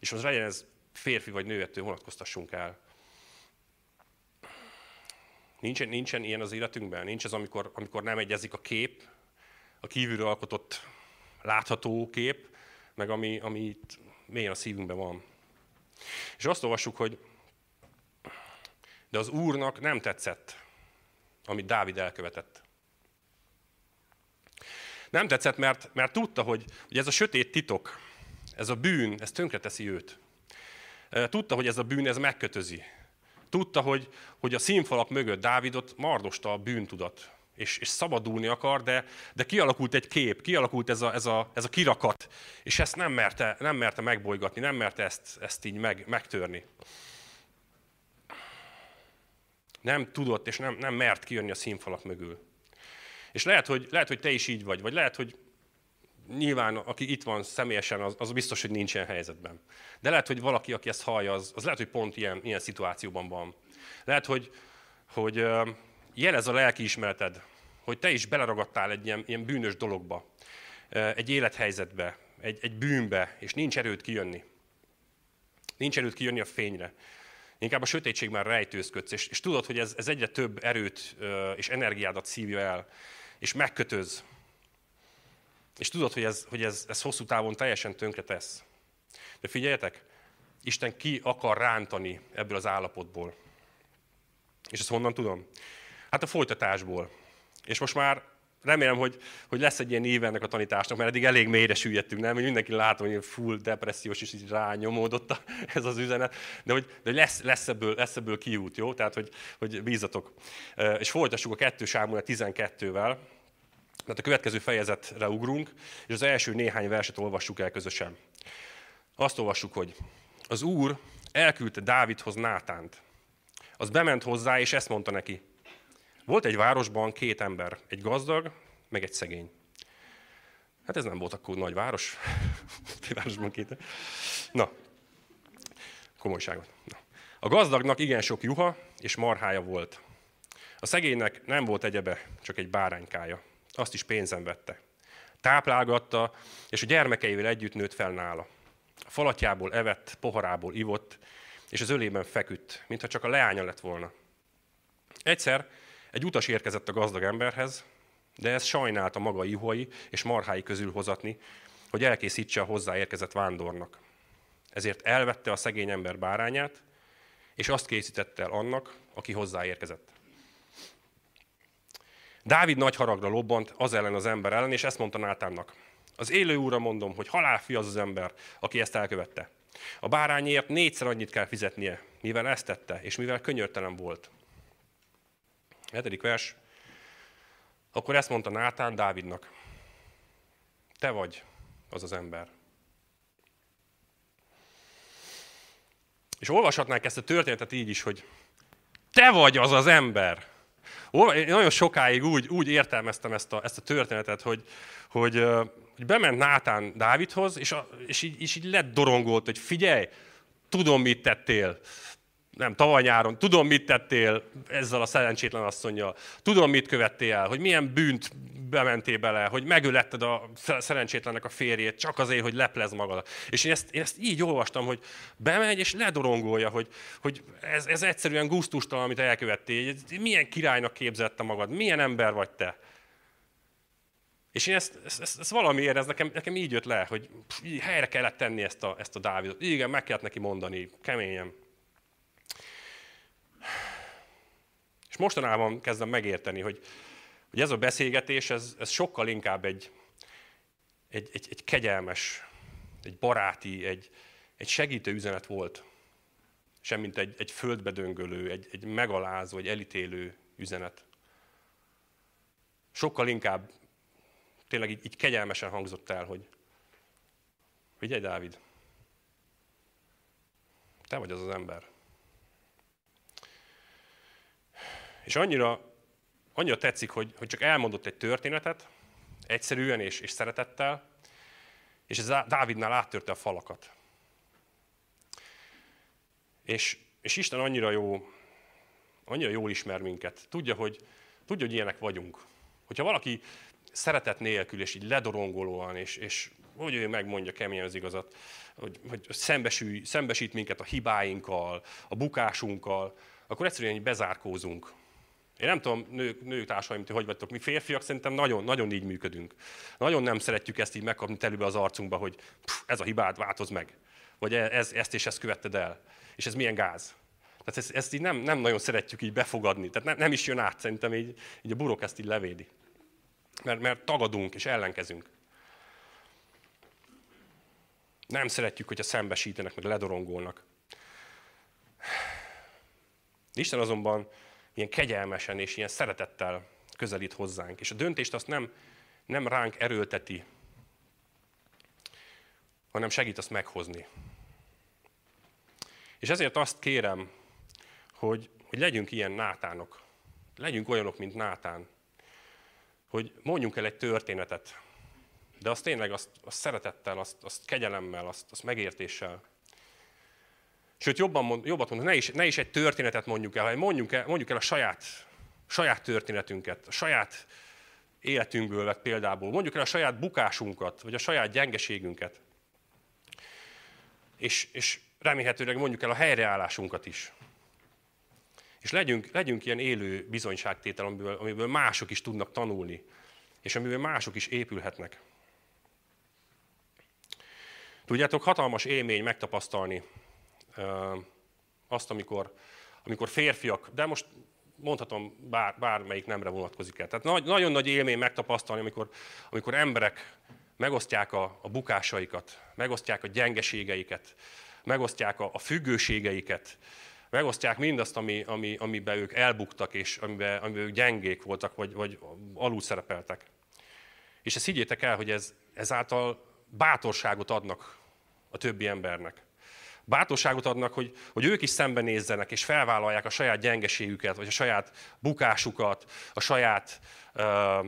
És az legyen ez férfi vagy nő, ettől vonatkoztassunk el. Nincsen, nincsen ilyen az életünkben? Nincs az, amikor, amikor nem egyezik a kép, a kívülről alkotott látható kép, meg ami, ami itt mélyen a szívünkben van. És azt olvassuk, hogy de az Úrnak nem tetszett, amit Dávid elkövetett. Nem tetszett, mert, mert tudta, hogy, hogy ez a sötét titok, ez a bűn, ez tönkreteszi őt. Tudta, hogy ez a bűn, ez megkötözi. Tudta, hogy, hogy a színfalak mögött Dávidot mardosta a bűntudat, és, és szabadulni akar, de, de kialakult egy kép, kialakult ez a, ez a, ez a kirakat, és ezt nem merte, nem merte megbolygatni, nem merte ezt, ezt így meg, megtörni. Nem tudott, és nem, nem mert kijönni a színfalak mögül. És lehet hogy, lehet, hogy te is így vagy, vagy lehet, hogy nyilván, aki itt van személyesen, az, az biztos, hogy nincs ilyen helyzetben. De lehet, hogy valaki, aki ezt hallja, az, az lehet, hogy pont ilyen, ilyen szituációban van. Lehet, hogy, hogy jelez a lelkiismereted, hogy te is beleragadtál egy ilyen, ilyen bűnös dologba, egy élethelyzetbe, egy, egy bűnbe, és nincs erőt kijönni. Nincs erőt kijönni a fényre. Inkább a sötétségben rejtőzködsz, és, és tudod, hogy ez, ez egyre több erőt és energiádat szívja el és megkötöz. És tudod, hogy ez, hogy ez, ez hosszú távon teljesen tönkre tesz. De figyeljetek, Isten ki akar rántani ebből az állapotból. És ezt honnan tudom? Hát a folytatásból. És most már remélem, hogy, hogy lesz egy ilyen éve ennek a tanításnak, mert eddig elég mélyre süllyedtünk, nem? Mindenki látom, hogy full depressziós és így rányomódott a, ez az üzenet, de hogy, de lesz, lesz, ebből, lesz ebből kiút, jó? Tehát, hogy, hogy bízatok. És folytassuk a 2 Sámuel 12-vel, tehát a következő fejezetre ugrunk, és az első néhány verset olvassuk el közösen. Azt olvassuk, hogy az Úr elküldte Dávidhoz Nátánt. Az bement hozzá, és ezt mondta neki. Volt egy városban két ember, egy gazdag, meg egy szegény. Hát ez nem volt akkor nagy város. *laughs* egy városban két. Na, komolyságot. Na. A gazdagnak igen sok juha és marhája volt. A szegénynek nem volt egyebe, csak egy báránykája. Azt is pénzen vette. Táplálgatta, és a gyermekeivel együtt nőtt fel nála. A falatjából evett, poharából ivott, és az ölében feküdt, mintha csak a leánya lett volna. Egyszer egy utas érkezett a gazdag emberhez, de ez sajnálta maga ihuai és marhái közül hozatni, hogy elkészítse a hozzáérkezett vándornak. Ezért elvette a szegény ember bárányát, és azt készítette el annak, aki hozzáérkezett. Dávid nagy haragra lobbant az ellen az ember ellen, és ezt mondta Nátánnak. Az élő úra mondom, hogy halálfi az az ember, aki ezt elkövette. A bárányért négyszer annyit kell fizetnie, mivel ezt tette, és mivel könyörtelen volt. Hetedik vers. Akkor ezt mondta Nátán Dávidnak. Te vagy az az ember. És olvashatnánk ezt a történetet így is, hogy te vagy az az ember. Én nagyon sokáig úgy, úgy értelmeztem ezt a, ezt a történetet, hogy, hogy, hogy bement Nátán Dávidhoz, és, a, és, így, és így lett dorongolt, hogy figyelj, tudom, mit tettél nem, tavaly nyáron, tudom, mit tettél ezzel a szerencsétlen asszonyjal, tudom, mit követtél el, hogy milyen bűnt bementél bele, hogy megöletted a szerencsétlennek a férjét, csak azért, hogy leplez magad. És én ezt, én ezt így olvastam, hogy bemegy és ledorongolja, hogy, hogy ez, ez egyszerűen gusztustalan, amit elkövettél, milyen királynak képzette magad, milyen ember vagy te. És én ezt, ezt, ezt, ezt valamiért, ez nekem, nekem így jött le, hogy pff, helyre kellett tenni ezt a, ezt a Dávidot. Igen, meg kellett neki mondani, keményen. Mostanában kezdem megérteni, hogy, hogy ez a beszélgetés, ez, ez sokkal inkább egy, egy, egy, egy kegyelmes, egy baráti, egy, egy segítő üzenet volt, semmint egy, egy földbe döngölő, egy, egy megalázó, egy elítélő üzenet. Sokkal inkább tényleg így, így kegyelmesen hangzott el, hogy figyelj Dávid, te vagy az az ember. És annyira, annyira tetszik, hogy, hogy csak elmondott egy történetet, egyszerűen és, és szeretettel, és ez Dávidnál áttörte a falakat. És, és Isten annyira jó, annyira jól ismer minket. Tudja, hogy, tudja, hogy ilyenek vagyunk. Hogyha valaki szeretet nélkül, és így ledorongolóan, és, és hogy ő megmondja keményen az igazat, hogy, hogy szembesül, szembesít minket a hibáinkkal, a bukásunkkal, akkor egyszerűen így bezárkózunk. Én nem tudom, nők, nők társaim, ti hogy vagytok, mi férfiak szerintem nagyon, nagyon így működünk. Nagyon nem szeretjük ezt így megkapni telőbe az arcunkba, hogy ez a hibád, változ meg. Vagy e, ez, ezt és ezt követted el. És ez milyen gáz. Tehát ezt, ezt így nem, nem nagyon szeretjük így befogadni. Tehát ne, nem is jön át, szerintem így, így a burok ezt így levédi. Mert, mert tagadunk és ellenkezünk. Nem szeretjük, hogyha szembesítenek, meg ledorongolnak. Isten azonban ilyen kegyelmesen és ilyen szeretettel közelít hozzánk. És a döntést azt nem, nem ránk erőlteti, hanem segít azt meghozni. És ezért azt kérem, hogy, hogy legyünk ilyen nátánok. Legyünk olyanok, mint Nátán. Hogy mondjunk el egy történetet, de azt tényleg azt, azt szeretettel, azt, azt kegyelemmel, azt, azt megértéssel. Sőt, jobban mond, jobban mondom, ne is, ne is egy történetet mondjuk el, hanem mondjuk el, mondjuk el a saját, saját történetünket, a saját életünkből vett példából. Mondjuk el a saját bukásunkat, vagy a saját gyengeségünket. És, és remélhetőleg mondjuk el a helyreállásunkat is. És legyünk, legyünk ilyen élő bizonyságtétel, amiből, amiből mások is tudnak tanulni, és amiből mások is épülhetnek. Tudjátok, hatalmas élmény megtapasztalni azt, amikor, amikor férfiak, de most mondhatom bár, bármelyik nemre vonatkozik el. Tehát nagy, nagyon nagy élmény megtapasztalni, amikor, amikor emberek megosztják a, a bukásaikat, megosztják a gyengeségeiket, megosztják a, a függőségeiket, megosztják mindazt, ami, ami, amiben ők elbuktak, és amiben, amiben ők gyengék voltak, vagy, vagy alul szerepeltek. És ezt higgyétek el, hogy ez, ezáltal bátorságot adnak a többi embernek bátorságot adnak, hogy, hogy ők is szembenézzenek, és felvállalják a saját gyengeségüket, vagy a saját bukásukat, a saját ö,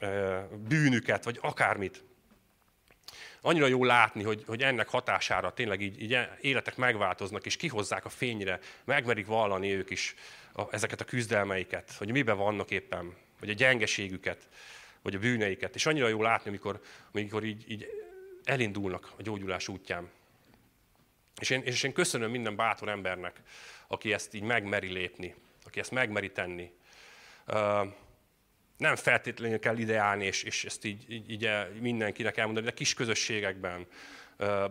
ö, bűnüket, vagy akármit. Annyira jó látni, hogy, hogy ennek hatására tényleg így, így életek megváltoznak, és kihozzák a fényre, megmerik vallani ők is a, ezeket a küzdelmeiket, hogy miben vannak éppen, vagy a gyengeségüket, vagy a bűneiket. És annyira jó látni, amikor, amikor így, így elindulnak a gyógyulás útján. És én, és én köszönöm minden bátor embernek, aki ezt így megmeri lépni, aki ezt megmeri tenni. Nem feltétlenül kell ideálni, és, és ezt így, így, így mindenkinek elmondani, de kis közösségekben,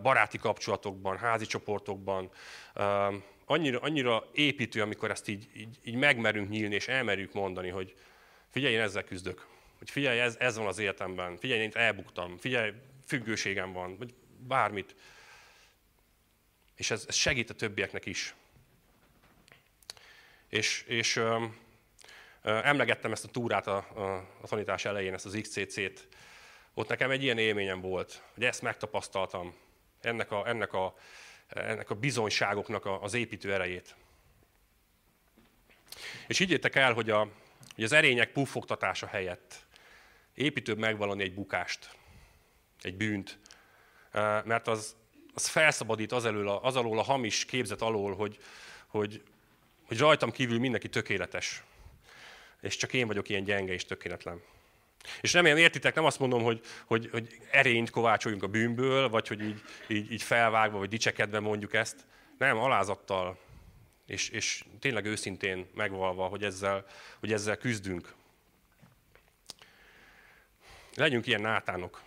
baráti kapcsolatokban, házi csoportokban. Annyira, annyira építő, amikor ezt így, így, így megmerünk nyílni, és elmerjük mondani, hogy figyelj, én ezzel küzdök. Hogy figyelj, ez, ez van az életemben. Figyelj, én elbuktam. Figyelj, függőségem van. Vagy bármit. És ez, ez segít a többieknek is. És, és emlegettem ezt a túrát a, a, a tanítás elején, ezt az XCC-t, ott nekem egy ilyen élményem volt, hogy ezt megtapasztaltam, ennek a, ennek a, ennek a bizonyságoknak az építő erejét. És higgyétek el, hogy, a, hogy az erények puffogtatása helyett építőbb megvalani egy bukást, egy bűnt, mert az, az felszabadít az, elől, az alól a hamis képzet alól, hogy, hogy, hogy rajtam kívül mindenki tökéletes. És csak én vagyok ilyen gyenge és tökéletlen. És remélem értitek, nem azt mondom, hogy, hogy, hogy erényt kovácsoljunk a bűnből, vagy hogy így, így, így felvágva, vagy dicsekedve mondjuk ezt. Nem, alázattal, és, és tényleg őszintén megvalva, hogy ezzel, hogy ezzel küzdünk. Legyünk ilyen nátánok.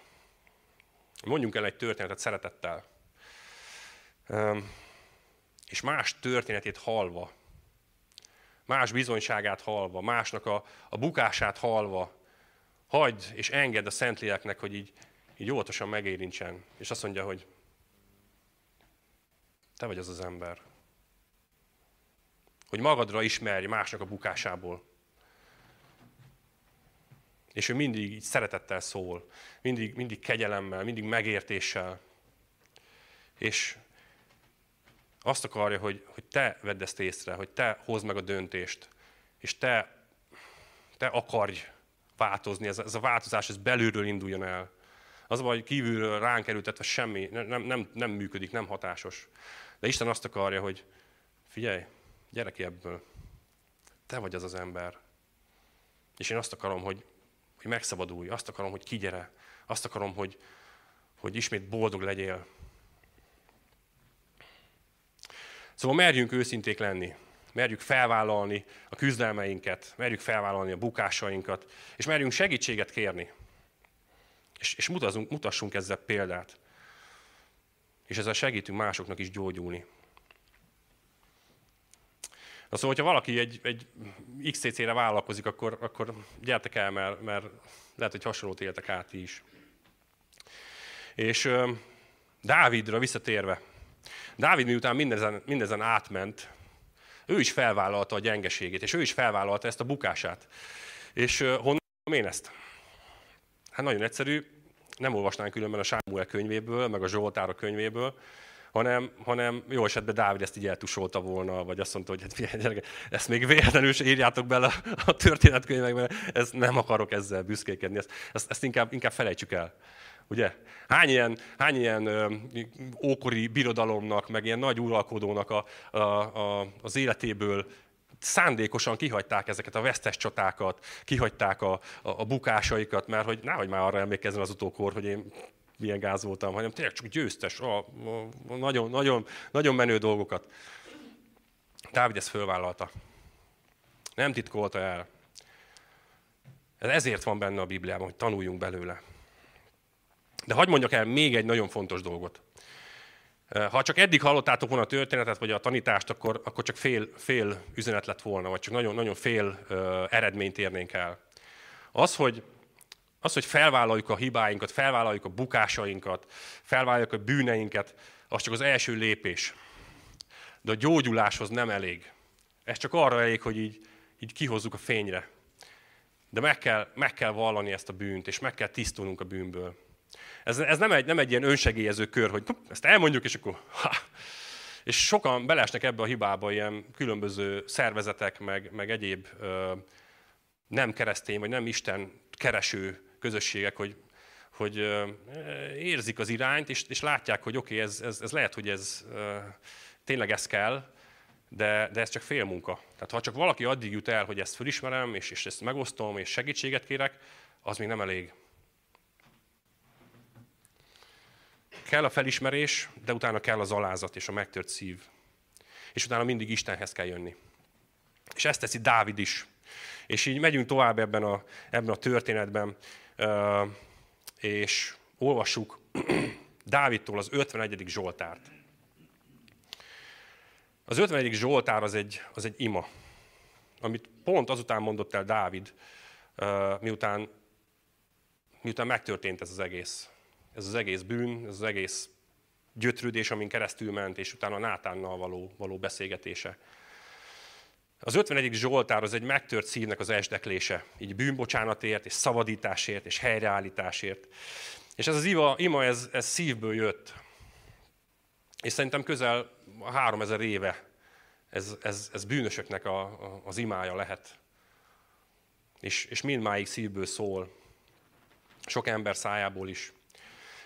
Mondjunk el egy történetet szeretettel. És más történetét halva, más bizonyságát halva, másnak a, a bukását halva, hagyd és engedd a Szentléleknek, hogy így, így óvatosan megérintsen. És azt mondja, hogy te vagy az az ember. Hogy magadra ismerj másnak a bukásából. És ő mindig így szeretettel szól, mindig, mindig kegyelemmel, mindig megértéssel. És azt akarja, hogy, hogy te vedd ezt észre, hogy te hozd meg a döntést, és te, te akarj változni, ez ez a változás, ez belülről induljon el. Az hogy kívülről ránk erőtetve semmi, nem, nem, nem működik, nem hatásos. De Isten azt akarja, hogy figyelj, gyere ki ebből. Te vagy az az ember. És én azt akarom, hogy, hogy megszabadulj, azt akarom, hogy kigyere, azt akarom, hogy, hogy ismét boldog legyél. Szóval merjünk őszinték lenni merjük felvállalni a küzdelmeinket, merjük felvállalni a bukásainkat, és merjünk segítséget kérni. És, és mutassunk, mutassunk ezzel példát. És ezzel segítünk másoknak is gyógyulni. Na szóval, hogyha valaki egy, egy XCC-re vállalkozik, akkor, akkor gyertek el, mert, mert lehet, hogy hasonlót éltek át is. És Dávidra visszatérve, Dávid miután mindezen, mindezen átment, ő is felvállalta a gyengeségét, és ő is felvállalta ezt a bukását. És honnan én ezt? Hát nagyon egyszerű, nem olvasnánk különben a Sámuel könyvéből, meg a Zsoltára könyvéből, hanem, hanem jó esetben Dávid ezt így eltusolta volna, vagy azt mondta, hogy hát figyelj, ezt még véletlenül se írjátok bele a történetkönyvekbe, ezt nem akarok ezzel büszkékedni, ezt, ezt, ezt inkább, inkább felejtsük el. Ugye? Hány ilyen, hány ilyen ö, ókori birodalomnak, meg ilyen nagy uralkodónak a, a, a, az életéből szándékosan kihagyták ezeket a vesztes csatákat, kihagyták a, a, a bukásaikat, mert hogy nehogy már arra emlékezzen az utókor, hogy én milyen gáz voltam, hanem tényleg csak győztes, a, a, a nagyon, nagyon, nagyon menő dolgokat. Dávid ezt fölvállalta. Nem titkolta el. Ez ezért van benne a Bibliában, hogy tanuljunk belőle. De hagyd mondjak el még egy nagyon fontos dolgot. Ha csak eddig hallottátok volna a történetet, vagy a tanítást, akkor, akkor csak fél, fél üzenet lett volna, vagy csak nagyon, nagyon fél uh, eredményt érnénk el. Az hogy, az, hogy felvállaljuk a hibáinkat, felvállaljuk a bukásainkat, felvállaljuk a bűneinket, az csak az első lépés. De a gyógyuláshoz nem elég. Ez csak arra elég, hogy így, így kihozzuk a fényre. De meg kell, meg kell vallani ezt a bűnt, és meg kell tisztulnunk a bűnből. Ez, ez nem, egy, nem egy ilyen önsegélyező kör, hogy ezt elmondjuk, és akkor ha. És sokan belesnek ebbe a hibába ilyen különböző szervezetek, meg, meg egyéb ö, nem keresztény, vagy nem Isten kereső közösségek, hogy, hogy ö, érzik az irányt, és, és látják, hogy oké, okay, ez, ez, ez lehet, hogy ez ö, tényleg ez kell, de, de ez csak fél munka. Tehát ha csak valaki addig jut el, hogy ezt felismerem, és, és ezt megosztom, és segítséget kérek, az még nem elég. Kell a felismerés, de utána kell az alázat és a megtört szív. És utána mindig Istenhez kell jönni. És ezt teszi Dávid is. És így megyünk tovább ebben a, ebben a történetben, és olvassuk *clears throat* Dávidtól az 51. Zsoltárt. Az 51. Zsoltár az egy, az egy ima, amit pont azután mondott el Dávid, miután, miután megtörtént ez az egész ez az egész bűn, ez az egész gyötrődés, amin keresztül ment, és utána Nátánnal való, való beszélgetése. Az 51. Zsoltár az egy megtört szívnek az esdeklése, így bűnbocsánatért, és szabadításért, és helyreállításért. És ez az ima, ima ez, ez szívből jött. És szerintem közel 3000 éve ez, ez, ez bűnösöknek a, a, az imája lehet. És, és mindmáig szívből szól. Sok ember szájából is.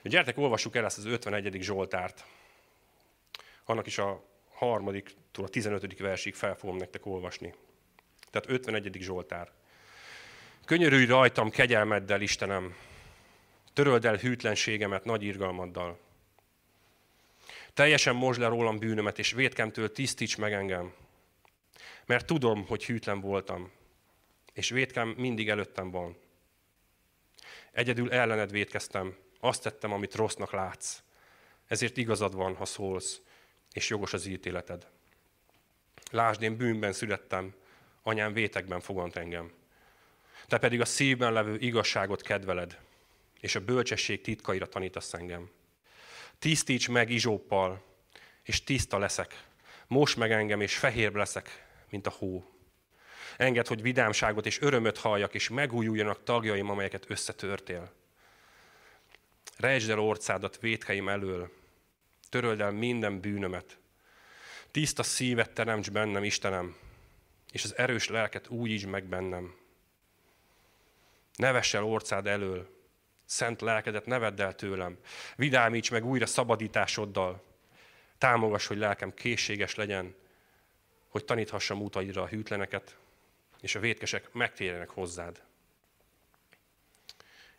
Gyertek, olvassuk el ezt az 51. Zsoltárt. Annak is a harmadiktól a 15. versig fel fogom nektek olvasni. Tehát 51. Zsoltár. Könyörülj rajtam kegyelmeddel, Istenem, töröld el hűtlenségemet nagy irgalmaddal. Teljesen mosd le rólam bűnömet, és vétkemtől tisztíts meg engem. Mert tudom, hogy hűtlen voltam, és vétkem mindig előttem van. Egyedül ellened vétkeztem, azt tettem, amit rossznak látsz. Ezért igazad van, ha szólsz, és jogos az ítéleted. Lásd, én bűnben születtem, anyám vétekben fogant engem. Te pedig a szívben levő igazságot kedveled, és a bölcsesség titkaira tanítasz engem. Tisztíts meg izsóppal, és tiszta leszek. Most meg engem, és fehér leszek, mint a hó. Engedd, hogy vidámságot és örömöt halljak, és megújuljanak tagjaim, amelyeket összetörtél. Rejtsd el orcádat vétkeim elől, töröld el minden bűnömet. Tiszta szívet teremts bennem, Istenem, és az erős lelket újítsd meg bennem. Ne vess el orcád elől, szent lelkedet ne vedd el tőlem. Vidámíts meg újra szabadításoddal. Támogass, hogy lelkem készséges legyen, hogy taníthassam utaidra a hűtleneket, és a vétkesek megtérjenek hozzád.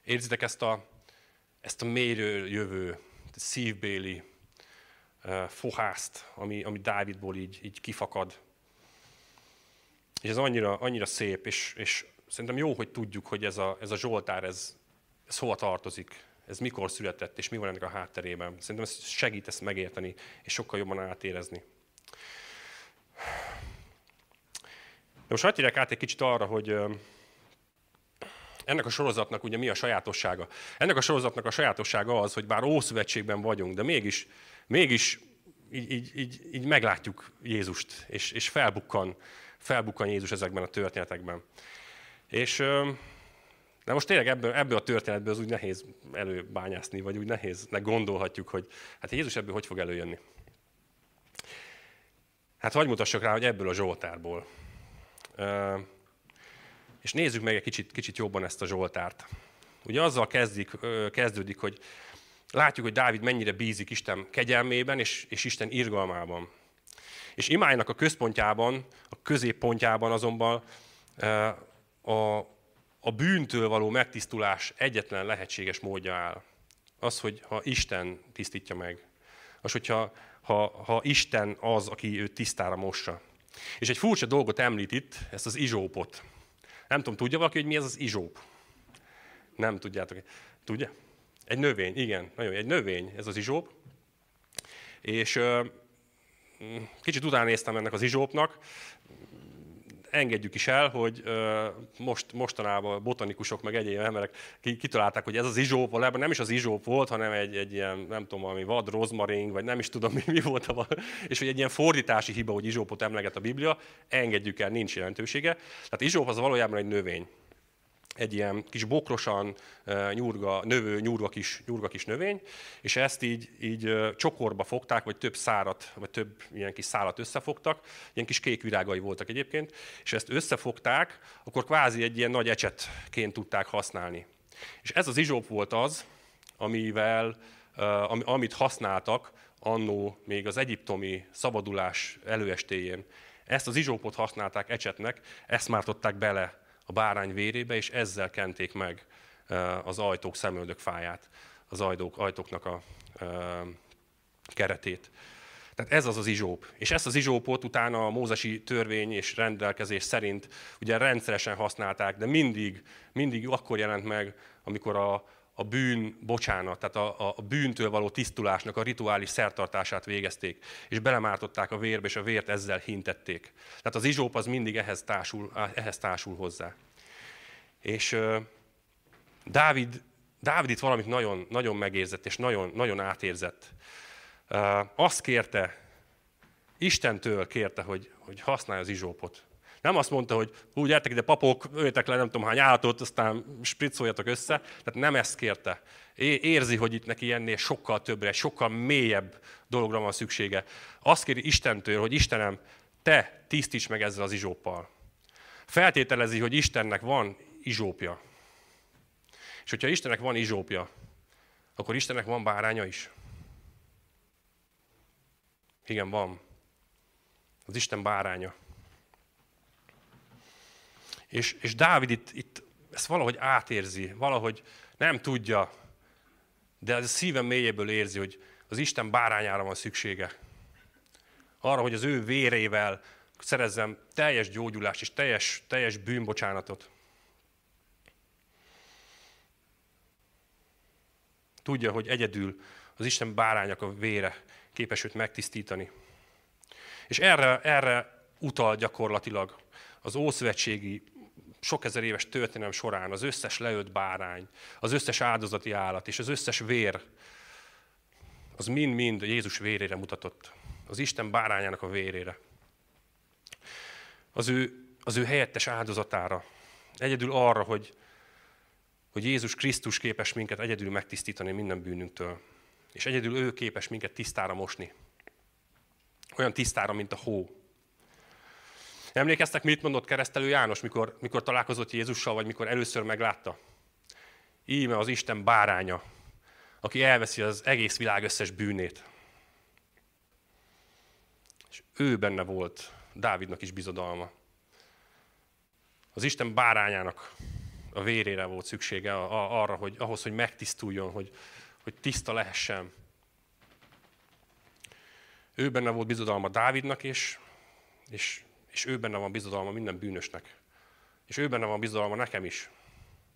Érzitek ezt a, ezt a mélyről jövő, szívbéli fohászt, ami, ami Dávidból így, így kifakad. És ez annyira, annyira szép, és, és szerintem jó, hogy tudjuk, hogy ez a, ez a Zsoltár, ez, ez hova tartozik, ez mikor született, és mi van ennek a hátterében. Szerintem ez segít ezt megérteni, és sokkal jobban átérezni. De most hagyj át egy kicsit arra, hogy ennek a sorozatnak ugye mi a sajátossága. Ennek a sorozatnak a sajátossága az, hogy bár Ószövetségben vagyunk, de mégis, mégis így, így, így, így meglátjuk Jézust, és, és felbukkan, felbukkan Jézus ezekben a történetekben. És de most tényleg ebből, ebből a történetből az úgy nehéz előbányászni, vagy úgy nehéznek gondolhatjuk, hogy hát Jézus ebből hogy fog előjönni. Hát hogy mutassak rá, hogy ebből a Zsoltárból. És nézzük meg egy kicsit, kicsit jobban ezt a Zsoltárt. Ugye azzal kezdik, kezdődik, hogy látjuk, hogy Dávid mennyire bízik Isten kegyelmében és, és Isten irgalmában. És imájának a központjában, a középpontjában azonban a, a bűntől való megtisztulás egyetlen lehetséges módja áll. Az, hogy ha Isten tisztítja meg. Az, hogyha ha, ha Isten az, aki őt tisztára mossa. És egy furcsa dolgot említ itt, ezt az izsópot. Nem tudom, tudja valaki, hogy mi ez az izsóp? Nem tudjátok. Tudja? Egy növény, igen. Nagyon egy növény, ez az izsóp. És kicsit utána néztem ennek az izsópnak, engedjük is el, hogy most, mostanában botanikusok meg egyéb emberek kitalálták, hogy ez az izsóp, valójában nem is az izsóp volt, hanem egy, egy ilyen, nem tudom, valami vad rozmaring, vagy nem is tudom, mi, mi volt, a, és hogy egy ilyen fordítási hiba, hogy izsópot emleget a Biblia, engedjük el, nincs jelentősége. Tehát izsóp az valójában egy növény egy ilyen kis bokrosan nyurga, növő, nyurga kis, nyurga kis növény, és ezt így, így csokorba fogták, vagy több szárat, vagy több ilyen kis szálat összefogtak, ilyen kis kék virágai voltak egyébként, és ezt összefogták, akkor kvázi egy ilyen nagy ecsetként tudták használni. És ez az izsóp volt az, amivel, amit használtak annó még az egyiptomi szabadulás előestéjén. Ezt az izsópot használták ecsetnek, ezt mártották bele a bárány vérébe, és ezzel kenték meg az ajtók szemöldök fáját, az ajtók, ajtóknak a keretét. Tehát ez az az izsóp. És ezt az izsópot utána a mózesi törvény és rendelkezés szerint ugye rendszeresen használták, de mindig, mindig akkor jelent meg, amikor a, a bűn bocsánat, tehát a, a bűntől való tisztulásnak a rituális szertartását végezték, és belemártották a vérbe, és a vért ezzel hintették. Tehát az izsóp az mindig ehhez társul, ehhez társul hozzá. És uh, Dávid, Dávid itt valamit nagyon, nagyon megérzett, és nagyon, nagyon átérzett. Uh, azt kérte, Istentől kérte, hogy, hogy használja az izsópot. Nem azt mondta, hogy úgy gyertek ide papok, öljetek le nem tudom hány állatot, aztán spriccoljatok össze. Tehát nem ezt kérte. Érzi, hogy itt neki ennél sokkal többre, sokkal mélyebb dologra van szüksége. Azt kéri Istentől, hogy Istenem, te tisztíts meg ezzel az izsóppal. Feltételezi, hogy Istennek van izsópja. És hogyha Istennek van izsópja, akkor Istennek van báránya is. Igen, van. Az Isten báránya. És, és Dávid itt, itt ezt valahogy átérzi, valahogy nem tudja, de a szívem mélyéből érzi, hogy az Isten bárányára van szüksége. Arra, hogy az ő vérével szerezzem teljes gyógyulást és teljes, teljes bűnbocsánatot. Tudja, hogy egyedül az Isten bárányak a vére képes őt megtisztítani. És erre, erre utal gyakorlatilag az ószövetségi sok ezer éves történelem során az összes leölt bárány, az összes áldozati állat és az összes vér, az mind-mind Jézus vérére mutatott. Az Isten bárányának a vérére. Az ő, az ő helyettes áldozatára. Egyedül arra, hogy, hogy Jézus Krisztus képes minket egyedül megtisztítani minden bűnünktől. És egyedül ő képes minket tisztára mosni. Olyan tisztára, mint a hó. Emlékeztek, mit mondott keresztelő János, mikor, mikor találkozott Jézussal, vagy mikor először meglátta? Íme az Isten báránya, aki elveszi az egész világ összes bűnét. És ő benne volt Dávidnak is bizodalma. Az Isten bárányának a vérére volt szüksége arra, hogy ahhoz, hogy megtisztuljon, hogy, hogy tiszta lehessen. Ő benne volt bizodalma Dávidnak is, és, és ő benne van bizodalma minden bűnösnek. És ő benne van bizodalma nekem is.